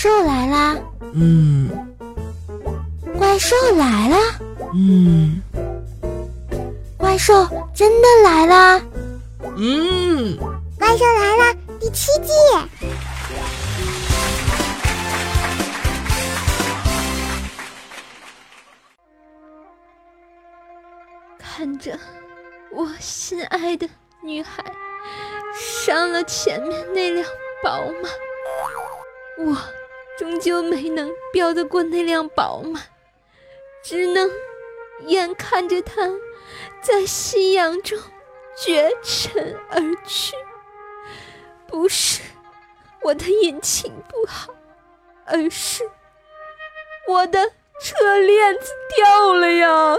兽来啦！嗯怪兽来啦！嗯怪兽真的来啦！嗯，怪兽来啦！第七季。看着我心爱的女孩上了前面那辆宝马，我终究没能飙得过那辆宝马，只能眼看着它在夕阳中绝尘而去。不是我的引擎不好，而是 我的车链子掉了呀！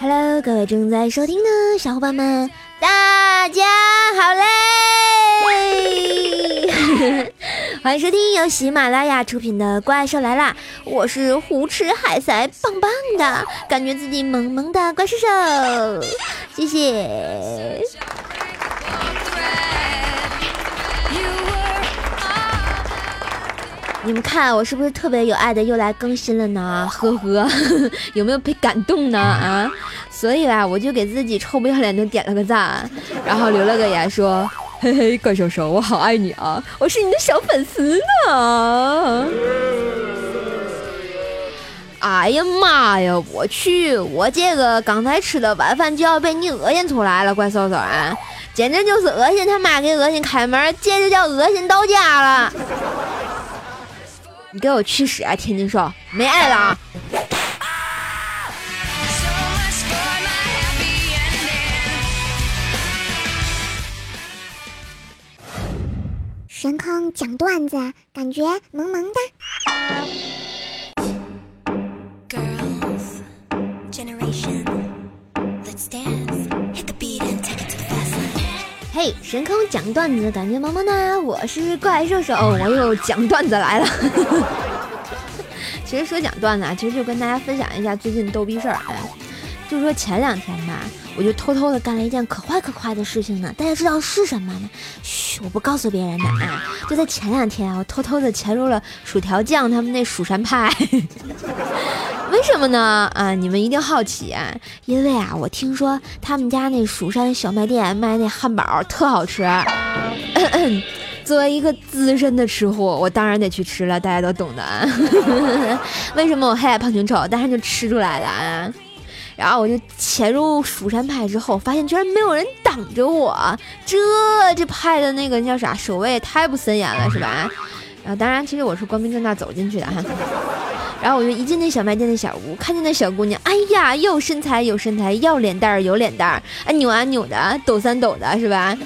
Hello，各位正在收听的小伙伴们，大家好嘞！欢迎收听由喜马拉雅出品的《怪兽来啦》，我是胡吃海塞棒棒的，感觉自己萌萌的怪兽兽，谢谢。你们看我是不是特别有爱的又来更新了呢？呵呵，有没有被感动呢？啊，所以吧，我就给自己臭不要脸的点了个赞，然后留了个言说：“嘿嘿，怪兽兽，我好爱你啊，我是你的小粉丝呢。”哎呀妈呀，我去，我这个刚才吃的晚饭就要被你恶心出来了，怪兽兽啊，简直就是恶心他妈给恶心开门，这就叫恶心到家了。你给我去死啊！天津少，没爱了啊！神坑讲段子，感觉萌萌的。嘿，神坑讲段子，感觉萌萌哒。我是怪兽手，我又讲段子来了。其实说讲段子啊，其实就跟大家分享一下最近逗逼事儿。哎，就说前两天吧，我就偷偷的干了一件可坏可坏的事情呢。大家知道是什么吗？嘘，我不告诉别人的啊。就在前两天啊，我偷偷的潜入了薯条酱他们那蜀山派。为什么呢？啊，你们一定好奇啊，因为啊，我听说他们家那蜀山小卖店卖那汉堡特好吃。作为一个资深的吃货，我当然得去吃了，大家都懂的啊。为什么我黑矮胖穷丑，但是就吃出来了啊？然后我就潜入蜀山派之后，发现居然没有人挡着我，这这派的那个叫啥守卫太不森严了，是吧？然后当然，其实我是光明正大走进去的哈。然后我就一进那小卖店的小屋，看见那小姑娘，哎呀，有身材有身材，要脸蛋儿有脸蛋儿，啊扭啊扭的，抖三抖的，是吧？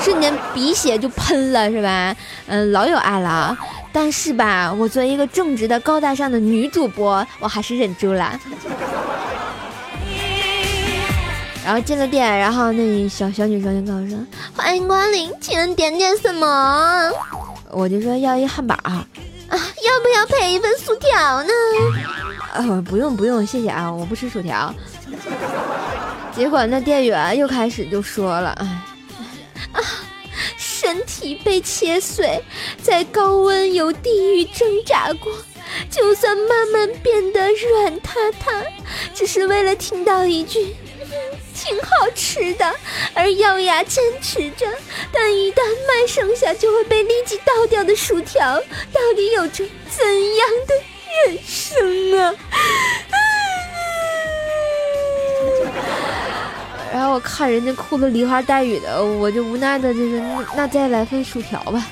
瞬间鼻血就喷了，是吧？嗯，老有爱了。但是吧，我作为一个正直的高大上的女主播，我还是忍住了。然后进了店，然后那小小女生就跟我说：“欢迎光临，请问点点什么？”我就说要一汉堡啊，要不要配一份薯条呢？呃，不用不用，谢谢啊，我不吃薯条。结果那店员又开始就说了，哎，啊，身体被切碎，在高温有地狱挣扎过，就算慢慢变得软塌塌，只是为了听到一句。挺好吃的，而咬牙坚持着，但一旦卖剩下就会被立即倒掉的薯条，到底有着怎样的人生啊？然后我看人家哭的梨花带雨的，我就无奈的就是那那再来份薯条吧。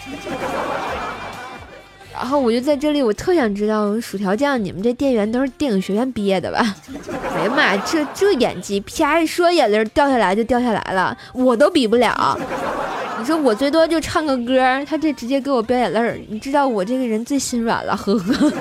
然后我就在这里，我特想知道薯条酱，你们这店员都是电影学院毕业的吧？哎呀妈呀，这这演技，啪一说眼泪掉下来就掉下来了，我都比不了。你说我最多就唱个歌，他这直接给我飙眼泪儿，你知道我这个人最心软了，呵呵。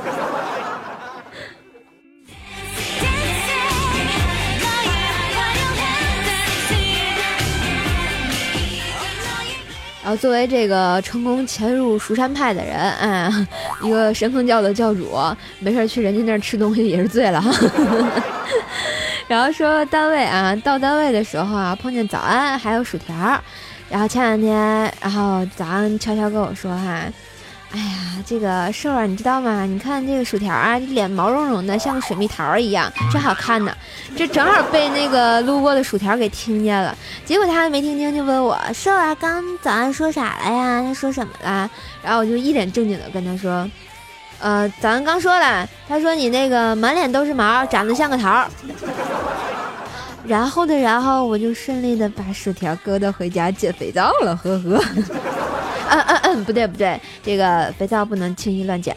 然后作为这个成功潜入蜀山派的人，哎，一个神风教的教主，没事去人家那儿吃东西也是醉了哈。然后说单位啊，到单位的时候啊，碰见早安还有薯条，然后前两天，然后早安悄悄跟我说哈。哎呀，这个瘦儿，你知道吗？你看这个薯条啊，脸毛茸茸的，像个水蜜桃一样，真好看呢。这正好被那个路过的薯条给听见了，结果他还没听清，就问我瘦儿刚早上说啥了呀？他说什么了？然后我就一脸正经的跟他说，呃，早上刚说了，他说你那个满脸都是毛，长得像个桃。然后的，然后我就顺利的把薯条搁到回家捡肥皂了，呵呵。嗯嗯嗯，不对不对，这个肥皂不能轻易乱捡。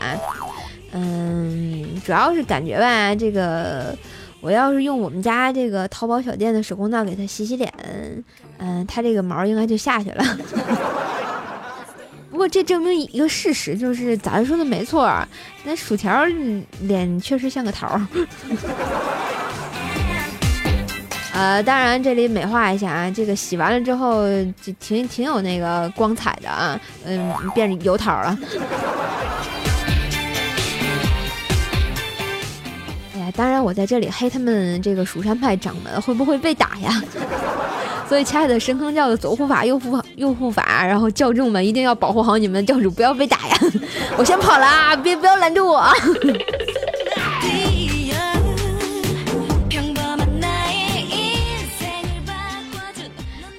嗯，主要是感觉吧，这个我要是用我们家这个淘宝小店的手工皂给它洗洗脸，嗯，它这个毛应该就下去了。不过这证明一个事实，就是咱说的没错，那薯条脸确实像个桃。呃，当然这里美化一下啊，这个洗完了之后就挺挺有那个光彩的啊，嗯，变油桃了。哎呀，当然我在这里黑他们这个蜀山派掌门会不会被打呀？所以，亲爱的神坑教的左护法、右护右护法，然后教众们一定要保护好你们的教主，不要被打呀！我先跑了啊，别不要拦着我。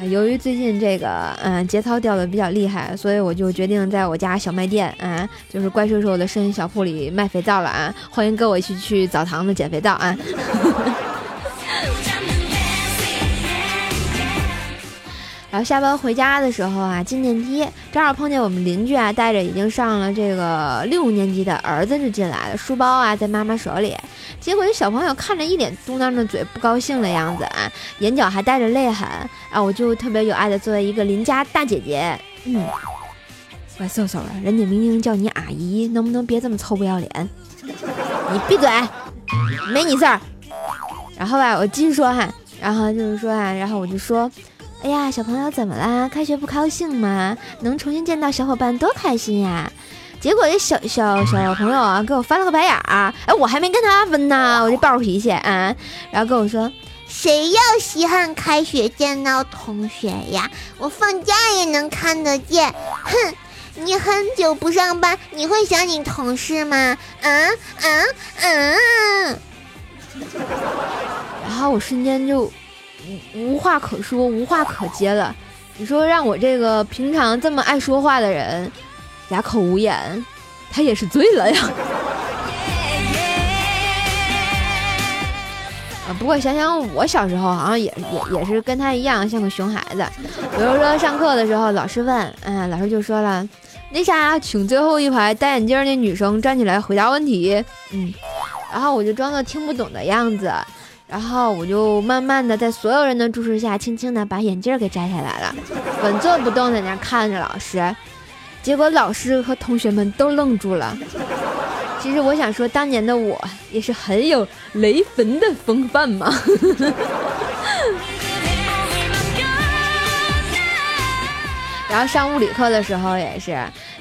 由于最近这个嗯节操掉的比较厉害，所以我就决定在我家小卖店啊，就是怪兽兽的声音小铺里卖肥皂了啊！欢迎跟我一起去澡堂子捡肥皂啊！然后下班回家的时候啊，进电梯正好碰见我们邻居啊，带着已经上了这个六年级的儿子就进来了，书包啊在妈妈手里。结果这小朋友看着一脸嘟囔着嘴，不高兴的样子啊，眼角还带着泪痕啊，我就特别有爱的作为一个邻家大姐姐，嗯，喂，瘦瘦，人家明明叫你阿姨，能不能别这么臭不要脸？你闭嘴，没你事儿。然后吧，我继续说哈，然后就是说啊，然后我就说。哎呀，小朋友怎么啦？开学不高兴吗？能重新见到小伙伴多开心呀！结果这小小小朋友啊，给我翻了个白眼儿。哎，我还没跟他分呢，我这暴脾气啊！然后跟我说，谁要稀罕开学见到同学呀？我放假也能看得见。哼，你很久不上班，你会想你同事吗？嗯嗯嗯。然后我瞬间就。无话可说，无话可接了。你说让我这个平常这么爱说话的人哑口无言，他也是醉了呀。啊，不过想想我小时候，好像也也也是跟他一样，像个熊孩子。比如说上课的时候，老师问，嗯，老师就说了，那啥，请最后一排戴眼镜那女生站起来回答问题。嗯，然后我就装作听不懂的样子。然后我就慢慢的在所有人的注视下，轻轻的把眼镜给摘下来了，稳坐不动在那看着老师。结果老师和同学们都愣住了。其实我想说，当年的我也是很有雷锋的风范嘛。然后上物理课的时候也是，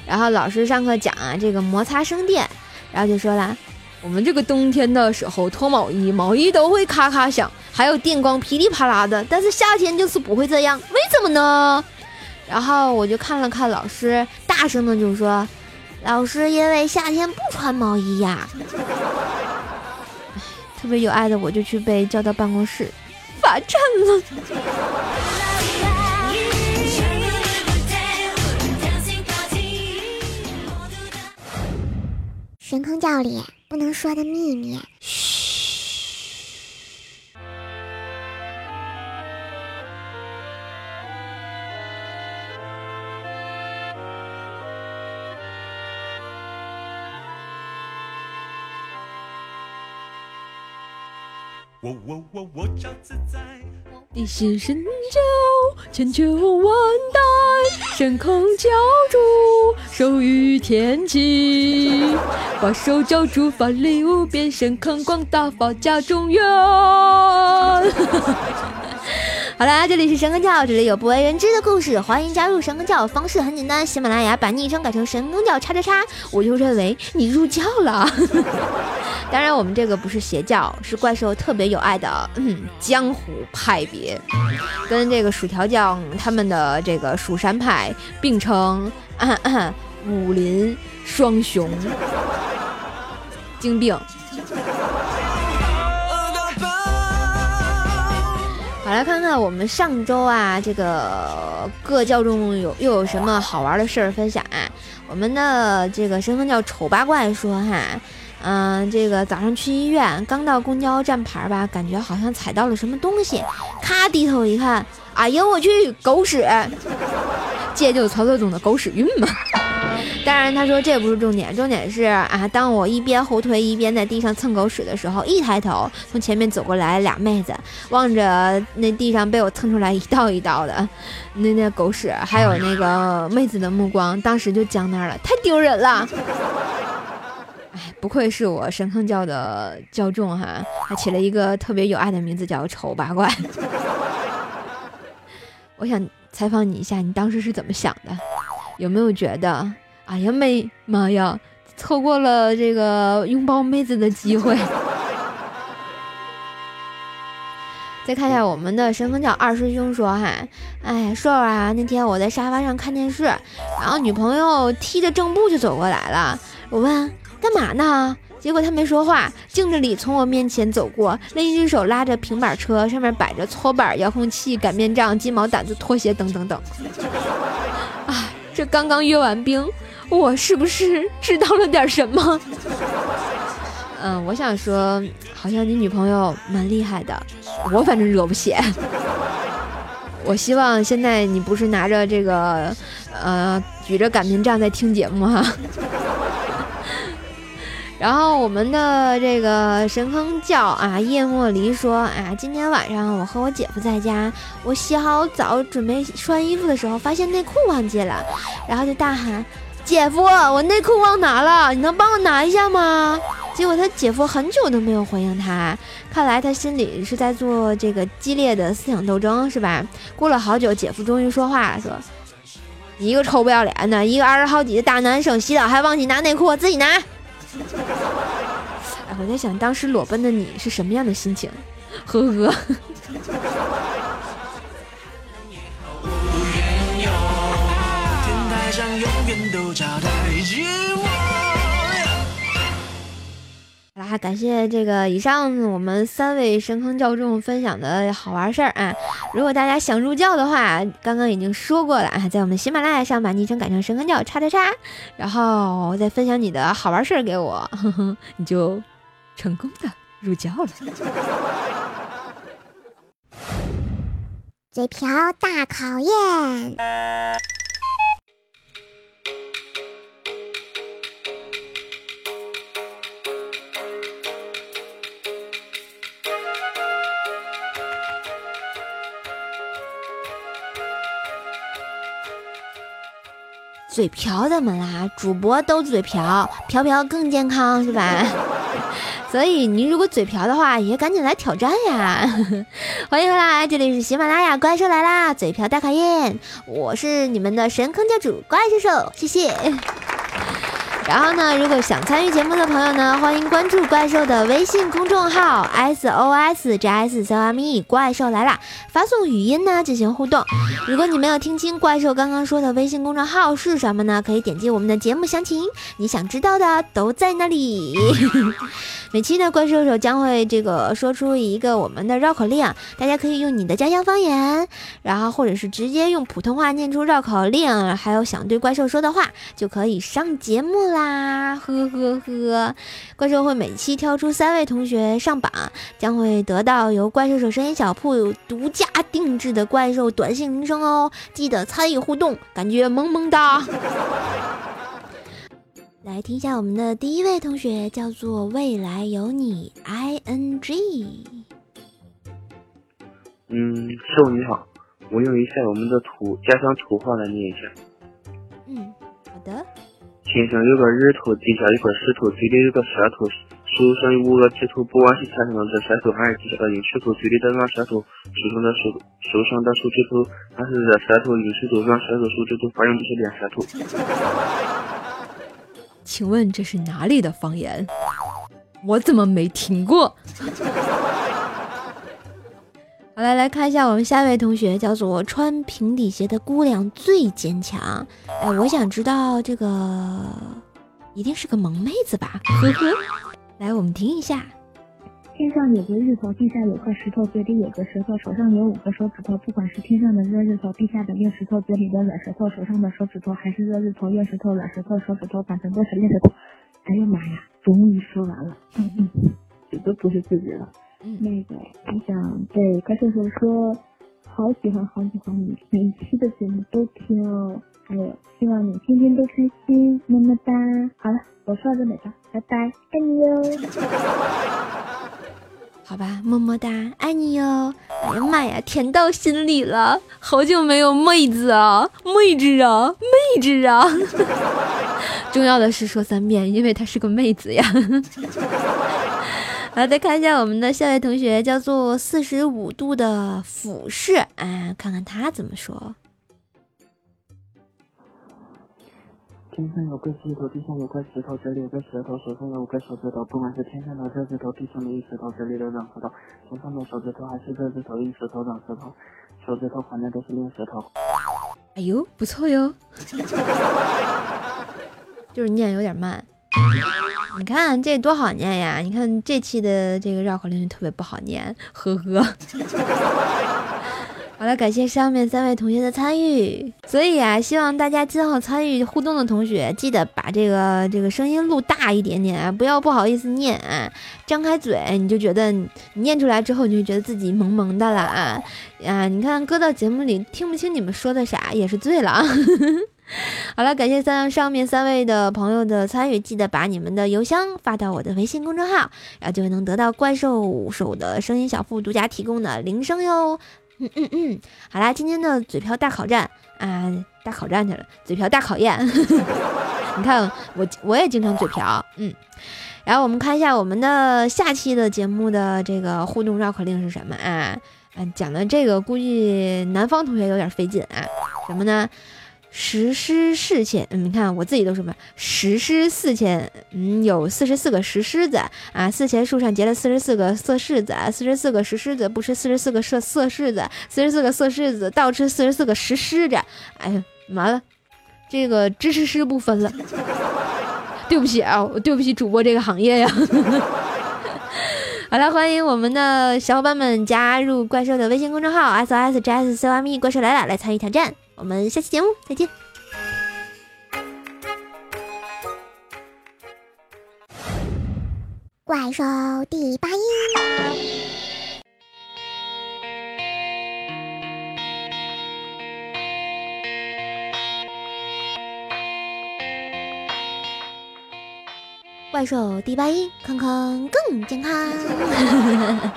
然后老师上课讲啊这个摩擦生电，然后就说了。我们这个冬天的时候脱毛衣，毛衣都会咔咔响，还有电光噼里啪啦的。但是夏天就是不会这样，为什么呢？然后我就看了看老师，大声的就说：“老师，因为夏天不穿毛衣呀。”特别有爱的我就去被叫到办公室罚站了。神坑教里不能说的秘密。嘘。我我我我叫自在。地心神教，千秋万代，神坑教主，手语天启，把手教主发礼物变，神坑广大，法家中原。好啦，这里是神坑教，这里有不为人知的故事，欢迎加入神坑教。方式很简单，喜马拉雅把昵称改成神坑教叉叉叉，我就认为你入教了。当然，我们这个不是邪教，是怪兽特别有爱的嗯江湖派别，跟这个薯条酱他们的这个蜀山派并称啊 武林双雄，精病。好，来看看我们上周啊，这个各教中有又有什么好玩的事儿分享啊？我们的这个身份叫丑八怪说哈，嗯、这个早上去医院，刚到公交站牌吧，感觉好像踩到了什么东西，咔低头一看，哎呀我去，狗屎！这就是传说中的狗屎运嘛。当然，他说这不是重点，重点是啊，当我一边后退一边在地上蹭狗屎的时候，一抬头，从前面走过来俩妹子，望着那地上被我蹭出来一道一道的那那狗屎，还有那个妹子的目光，当时就僵那儿了，太丢人了。哎，不愧是我神坑教的教众哈，还起了一个特别有爱的名字，叫丑八怪。我想采访你一下，你当时是怎么想的？有没有觉得，哎呀妹妈呀，错过了这个拥抱妹子的机会？再看一下我们的神坑教二师兄说哈，哎，硕儿啊，那天我在沙发上看电视，然后女朋友踢着正步就走过来了，我问干嘛呢？结果他没说话，径直里从我面前走过，另一只手拉着平板车，上面摆着搓板、遥控器、擀面杖、鸡毛掸子、拖鞋等等等。啊，这刚刚阅完兵，我是不是知道了点什么？嗯，我想说，好像你女朋友蛮厉害的，我反正惹不起。我希望现在你不是拿着这个，呃，举着擀面杖在听节目哈。然后我们的这个神坑教啊，叶莫离说啊，今天晚上我和我姐夫在家，我洗好澡准备穿衣服的时候，发现内裤忘记了，然后就大喊：“姐夫，我内裤忘拿了，你能帮我拿一下吗？”结果他姐夫很久都没有回应他，看来他心里是在做这个激烈的思想斗争，是吧？过了好久，姐夫终于说话了，说：“你一个臭不要脸的，一个二十好几的大男生，洗澡还忘记拿内裤，自己拿。” 哎，我在想当时裸奔的你是什么样的心情？呵呵。天台上永远都找到啊，感谢这个以上我们三位神坑教众分享的好玩事儿啊！如果大家想入教的话，刚刚已经说过了啊，在我们喜马拉雅上把昵称改成神坑教叉叉叉，然后再分享你的好玩事儿给我，呵呵，你就成功的入教了。嘴瓢大考验。嘴瓢怎么啦？主播都嘴瓢，瓢瓢更健康是吧？所以您如果嘴瓢的话，也赶紧来挑战呀！欢迎回来，这里是喜马拉雅怪兽来啦，嘴瓢大考验，我是你们的神坑教主怪兽兽，谢谢。然后呢，如果想参与节目的朋友呢，欢迎关注怪兽的微信公众号 S O S J S C o M E 怪兽来啦，发送语音呢进行互动。如果你没有听清怪兽刚刚说的微信公众号是什么呢？可以点击我们的节目详情，你想知道的都在那里。每期呢，怪兽手将会这个说出一个我们的绕口令，大家可以用你的家乡方言，然后或者是直接用普通话念出绕口令，还有想对怪兽说的话，就可以上节目啦！呵呵呵，怪兽会每期挑出三位同学上榜，将会得到由怪兽手声音小铺独家定制的怪兽短信铃声哦，记得参与互动，感觉萌萌哒。来听一下我们的第一位同学，叫做未来有你 i n g。嗯，师傅你好，我用一下我们的土家乡土话来念一下。嗯，好的。天上有个日头，地下有块石头，嘴里有个舌头，手上有五个指头，不管是天上的这舌头，还是地下的硬石头，嘴里的软舌头，手上的手手上的手指头，还是热舌头、硬石头、软舌头、手指头，反正就是练舌头。请问这是哪里的方言？我怎么没听过？来来看一下我们下一位同学，叫做穿平底鞋的姑娘最坚强。哎，我想知道这个一定是个萌妹子吧？呵呵。来，我们听一下。天上有个日头，地下有块石头，嘴里有个舌头，手上有五个手指头。不管是天上的热日头，地下的硬石头，嘴里的软舌头，手上的手指头，还是热日头、硬石头、软舌头、手指头，反正都是硬石头。哎呀妈呀，终于说完了。嗯嗯，这都不是自己了。嗯那个，我想对怪兽兽说，好喜欢好喜欢你，每一期的节目都听哦。还有，希望你天天都开心，么么哒。好了，我说到这里吧，拜拜，爱你哟。好吧，么么哒，爱你哟！哎呀妈呀，甜到心里了，好久没有妹子啊，妹子啊，妹子啊！重要的是说三遍，因为她是个妹子呀。好，再看一下我们的下位同学，叫做四十五度的俯视，啊，看看他怎么说。天上有个石头，地上有块石头，这里有个舌头，手上有五个手指头，不管是天上的这只头，地上的硬石头，这里的软舌头，手上的手指头还是这只头、硬石头、软舌头，手指头反正都是硬石头。哎呦，不错哟，就是念有点慢。你看这多好念呀！你看这期的这个绕口令就特别不好念，呵呵。好了，感谢上面三位同学的参与。所以啊，希望大家今后参与互动的同学，记得把这个这个声音录大一点点啊，不要不好意思念啊，张开嘴你就觉得你念出来之后，你就觉得自己萌萌的了啊啊！你看搁到节目里听不清你们说的啥，也是醉了。好了，感谢三上面三位的朋友的参与，记得把你们的邮箱发到我的微信公众号，然后就能得到怪兽手的声音小铺独家提供的铃声哟。嗯嗯嗯，好啦，今天的嘴瓢大考战啊，大考战去了，嘴瓢大考验。你看我我也经常嘴瓢，嗯。然后我们看一下我们的下期的节目的这个互动绕口令是什么啊？嗯，讲的这个估计南方同学有点费劲啊，什么呢？石狮四千，嗯，你看我自己都什么石狮四千，嗯，有四十四个石狮子啊，四千树上结了四十四个色柿子，四十四个石狮子不吃四十四个色色柿子，四十四个色柿子倒吃四十四个石狮子，哎呀，完了，这个知识师不分了，对不起啊，我对不起主播这个行业呀。好了，欢迎我们的小伙伴们加入怪兽的微信公众号 S O S J S C Y M E 怪兽来了，来参与挑战。我们下期节目再见。怪兽第八音。怪兽第八音，康康更健康。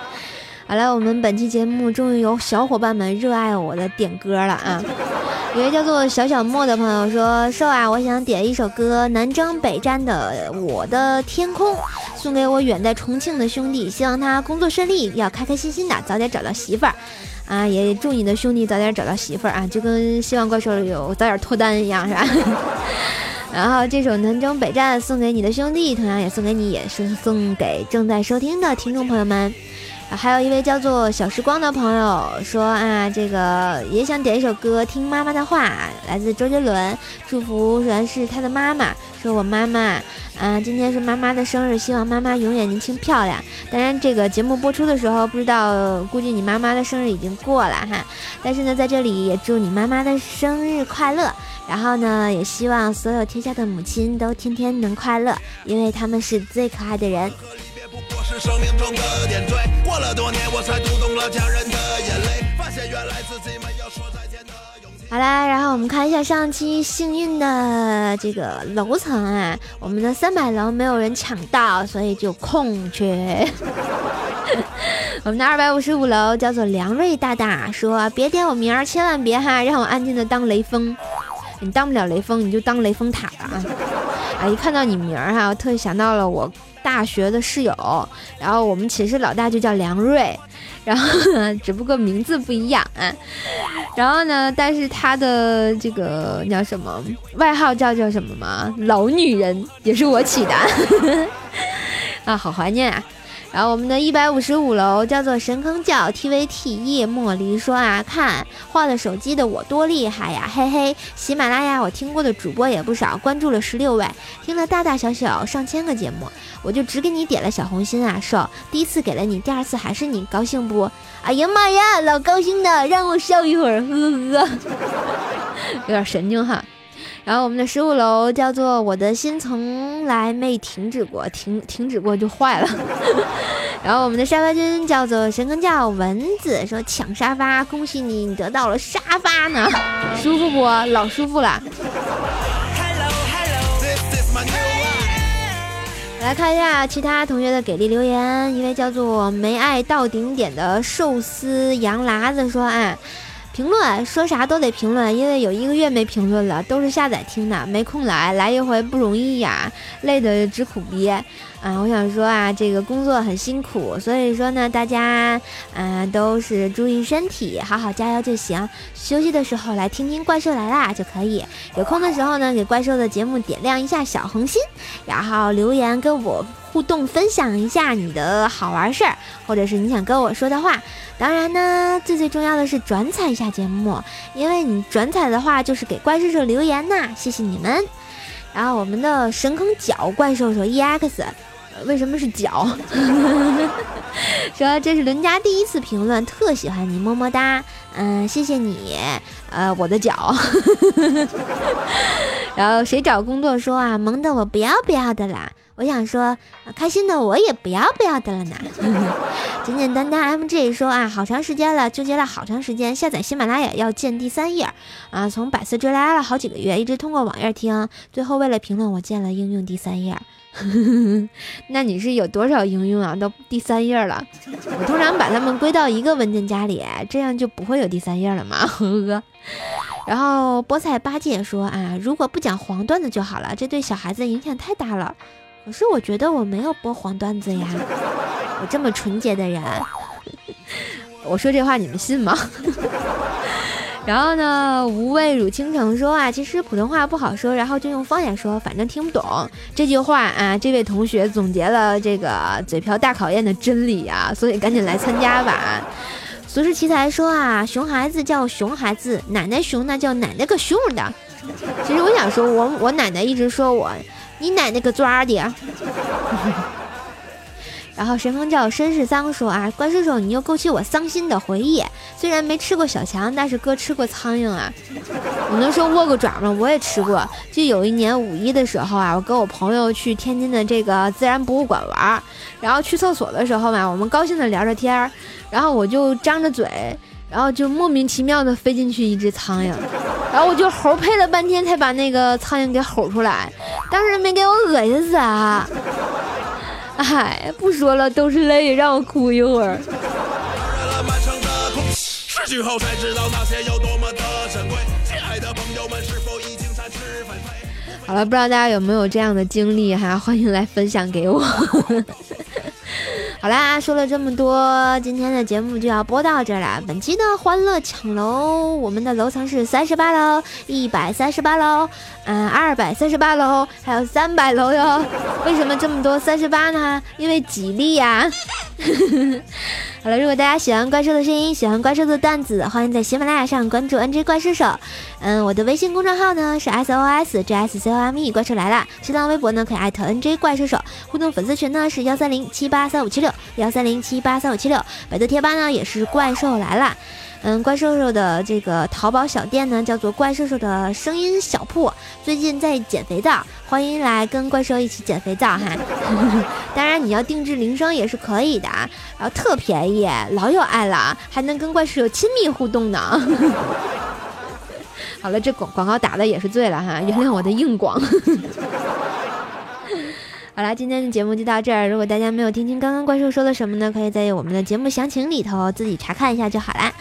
好了，我们本期节目终于有小伙伴们热爱我的点歌了啊！有位叫做小小莫的朋友说：“瘦啊，我想点一首歌，南征北战的《我的天空》，送给我远在重庆的兄弟，希望他工作顺利，要开开心心的，早点找到媳妇儿。啊，也祝你的兄弟早点找到媳妇儿啊，就跟希望怪兽有早点脱单一样，是吧？” 然后这首《南征北战》送给你的兄弟，同样也送给你，也是送给正在收听的听众朋友们。还有一位叫做小时光的朋友说啊，这个也想点一首歌，听妈妈的话，来自周杰伦，祝福原是他的妈妈，说我妈妈，啊，今天是妈妈的生日，希望妈妈永远年轻漂亮。当然，这个节目播出的时候，不知道，估计你妈妈的生日已经过了哈。但是呢，在这里也祝你妈妈的生日快乐。然后呢，也希望所有天下的母亲都天天能快乐，因为他们是最可爱的人。是生命中的点缀。过了多年，我才读懂了家人的眼泪，发现原来自己没有说再见的勇气。好啦，然后我们看一下上期幸运的这个楼层啊，我们的三百楼没有人抢到，所以就空缺。我们的二百五十五楼叫做梁瑞大大说：“别点我名儿，千万别哈，让我安静的当雷锋。你当不了雷锋，你就当雷峰塔吧啊！啊，一看到你名儿哈，我特想到了我。”大学的室友，然后我们寝室老大就叫梁瑞，然后呢，只不过名字不一样啊。然后呢，但是他的这个叫什么外号叫叫什么嘛？老女人也是我起的 啊，好怀念啊！然后我们的一百五十五楼叫做神坑教 T V T E 莫离说啊，看换了手机的我多厉害呀，嘿嘿！喜马拉雅我听过的主播也不少，关注了十六位，听了大大小小上千个节目，我就只给你点了小红心啊，瘦！第一次给了你，第二次还是你，高兴不？哎呀妈呀，老高兴的，让我笑一会儿，呵呵呵，有点神经哈。然后我们的十五楼叫做我的心从来没停止过，停停止过就坏了。然后我们的沙发君叫做神坑叫蚊子，说抢沙发，恭喜你，你得到了沙发呢，舒服不？老舒服了。我来看一下其他同学的给力留言，一位叫做没爱到顶点的寿司羊喇子说：“哎，评论说啥都得评论，因为有一个月没评论了，都是下载听的，没空来，来一回不容易呀，累得直苦逼。啊，我想说啊，这个工作很辛苦，所以说呢，大家嗯、都是注意身体，好好加油就行。休息的时候来听听怪兽来啦就可以，有空的时候呢，给怪兽的节目点亮一下小红心，然后留言跟我互动分享一下你的好玩事儿，或者是你想跟我说的话。当然呢，最最重要的是转载一下节目，因为你转载的话就是给怪兽兽留言呐，谢谢你们。然后我们的神坑脚怪兽兽 EX，为什么是脚？说这是伦家第一次评论，特喜欢你，么么哒。嗯，谢谢你，呃，我的脚。然后谁找工作说啊，萌的我不要不要的啦。我想说，开心的我也不要不要的了呢。简简单单 MG 说啊，好长时间了，纠结了好长时间，下载喜马拉雅要建第三页啊，从百思追来了好几个月，一直通过网页听，最后为了评论我建了应用第三页。那你是有多少应用啊？到第三页了。我通常把它们归到一个文件夹里，这样就不会有第三页了嘛。呵呵。然后菠菜八戒说啊，如果不讲黄段子就好了，这对小孩子影响太大了。可是我觉得我没有播黄段子呀，我这么纯洁的人，我说这话你们信吗？然后呢，无畏汝倾城说啊，其实普通话不好说，然后就用方言说，反正听不懂。这句话啊，这位同学总结了这个嘴瓢大考验的真理啊，所以赶紧来参加吧。俗世奇才说啊，熊孩子叫熊孩子，奶奶熊那叫奶奶个熊的。其实我想说，我我奶奶一直说我，你奶奶个抓的。然后神风叫绅士桑说啊，关叔叔，你又勾起我伤心的回忆。虽然没吃过小强，但是哥吃过苍蝇啊。你能说握过爪吗？我也吃过。就有一年五一的时候啊，我跟我朋友去天津的这个自然博物馆玩儿，然后去厕所的时候嘛，我们高兴的聊着天儿，然后我就张着嘴，然后就莫名其妙的飞进去一只苍蝇，然后我就吼配了半天才把那个苍蝇给吼出来，当时没给我恶心死啊！哎，不说了，都是泪，让我哭一会儿。染了满城的空气，失去后才知道那些有多么的珍贵。亲爱的朋友们，是否已经展翅纷飞？好了，不知道大家有没有这样的经历哈？欢迎来分享给我。好啦，说了这么多，今天的节目就要播到这儿了。本期的欢乐抢楼，我们的楼层是三十八楼、一百三十八楼、嗯，二百三十八楼，还有三百楼哟。为什么这么多三十八呢？因为吉利呀。好了，如果大家喜欢怪兽的声音，喜欢怪兽的段子，欢迎在喜马拉雅上关注 NJ 怪兽手。嗯，我的微信公众号呢是 S O S J S C O M E，怪兽来了。新浪微博呢可以艾特 NJ 怪兽手，互动粉丝群呢是幺三零七八三五七六幺三零七八三五七六，百度贴吧呢也是怪兽来了。嗯，怪兽兽的这个淘宝小店呢，叫做怪兽兽的声音小铺，最近在减肥皂，欢迎来跟怪兽一起减肥皂哈。当然，你要定制铃声也是可以的，啊，然后特便宜，老有爱了，还能跟怪兽有亲密互动呢。好了，这广广告打的也是醉了哈，原谅我的硬广。好啦今天的节目就到这儿如果大家没有听清刚刚怪兽说的什么呢可以在我们的节目详情里头自己查看一下就好啦。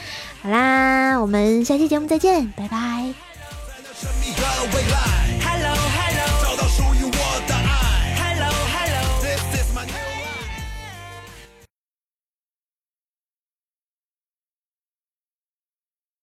好啦我们下期节目再见拜拜。